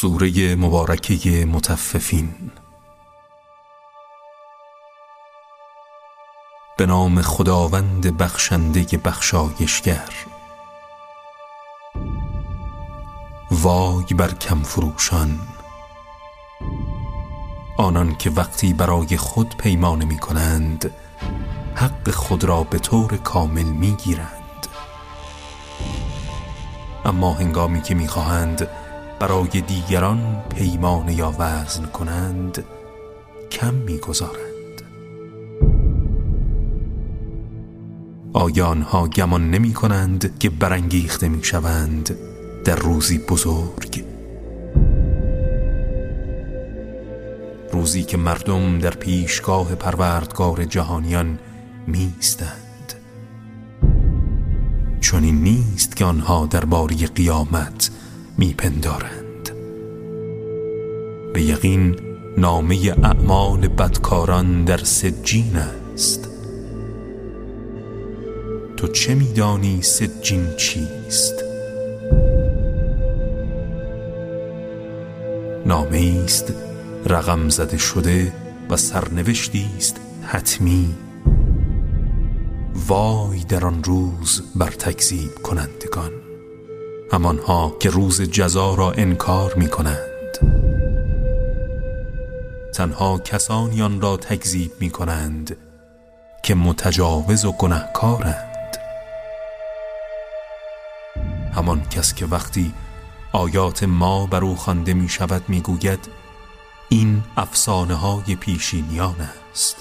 سوره مبارکه متففین. به نام خداوند بخشنده بخشایشگر. وای بر کم فروشان. آنان که وقتی برای خود پیمانه می کنند حق خود را به طور کامل می گیرند. اما هنگامی که می خواهند برای دیگران پیمانه یا وزن کنند کم می‌گذارند. آیا آنها گمان نمی کنند که برانگیخته می شوند در روزی بزرگ؟ روزی که مردم در پیشگاه پروردگار جهانیان میستند چون این نیست که آنها در باری قیامت میپندارند. به یقین نامه اعمال بدکاران در سجین است. تو چه میدانی سجین چیست؟ نامه است رقم زده شده و سرنوشتی است حتمی. وای در آن روز بر تکذیب کنندگان. همانها که روز جزا را انکار می کنند تنها کسانی آن را تکذیب می کنند که متجاوز و گنهکارند همان کس که وقتی آیات ما بر او خوانده می شود می گوید این افسانه های پیشینیان است.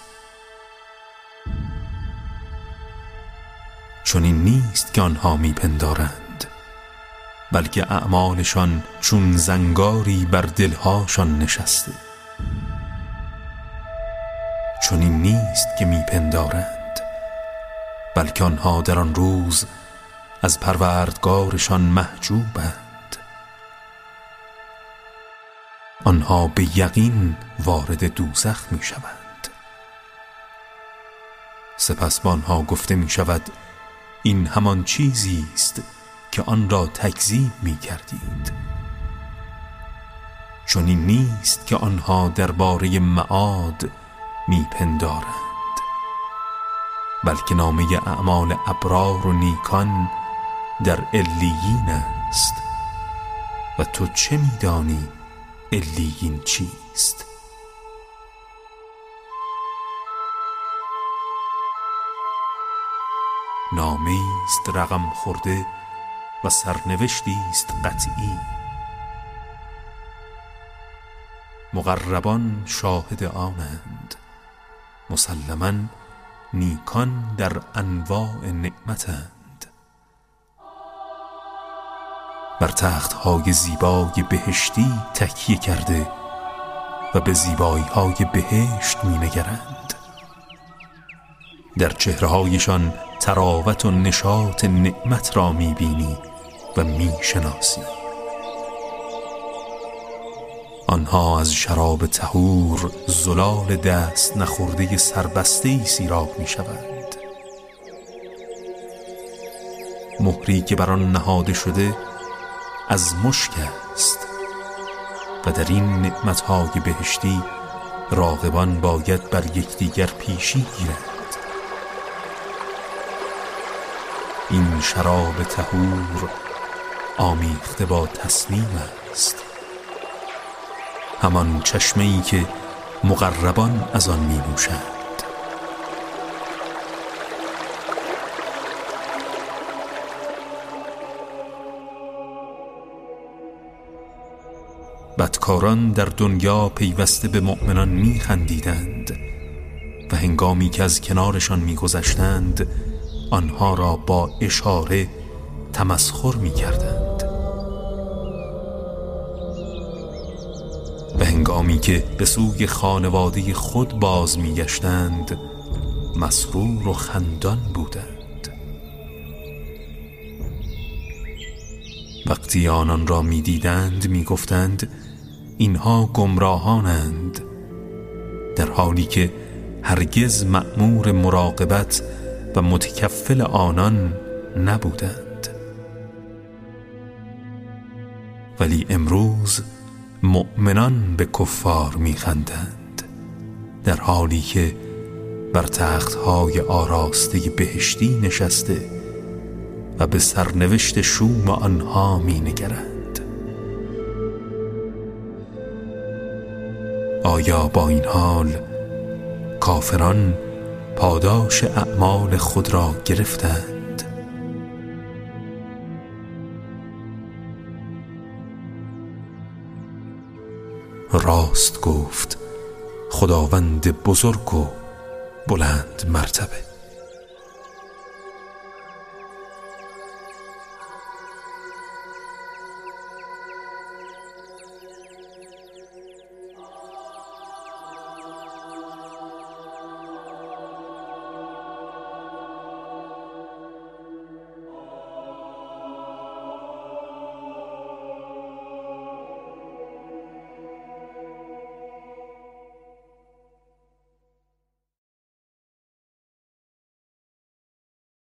چون این نیست که آنها میپندارند. بلکه اعمالشان چون زنگاری بر دلهاشان نشسته. چون این نیست که میپندارند بلکه آنها در آن روز از پروردگارشان محجوبند. آنها به یقین وارد دوزخ می شوند سپس با آنها گفته می شود این همان چیزی است که آن را تکذیب می کردید. چون این نیست که آنها درباره معاد می پندارند بلکه نامه اعمال ابرار و نیکان در الیین است. و تو چه میدانی الیین چیست؟ نامه است رقم خورده و سرنوشتی است قطعی. مقربان شاهد آنند. مسلما نیکان در انواع نعمتند. بر تخت های زیبای بهشتی تکیه کرده و به زیبایی های بهشت می نگرند در چهرهایشان تراوت و نشاط نعمت را می بینی و می‌شناسی. آنها از شراب تهور زلال دست نخورده سربسته ای سیراب می شوند مهری که بر آن نهاده شده از مشک است و در این نعمتهای بهشتی راغبان باید بر یکدیگر پیشی گیرند این شراب تهور آمیخته با تصمیم است. همان چشمه ای که مقربان از آن می نوشند بدکاران در دنیا پیوسته به مؤمنان می خندیدند و هنگامی که از کنارشان می گذشتند آنها را با اشاره تمسخر می هنگامی که به سوی خانواده خود باز می گشتند مسرور و خندان بودند. وقتی آنان را می دیدند می گفتند اینها گمراهانند. در حالی که هرگز مأمور مراقبت و متکفل آنان نبودند. ولی امروز مؤمنان به کفار میخندند. در حالی که بر تختهای آراسته بهشتی نشسته و به سرنوشت شوم آنها می نگرند آیا با این حال کافران پاداش اعمال خود را گرفتند؟ راست گفت. خداوند بزرگ و بلند مرتبه.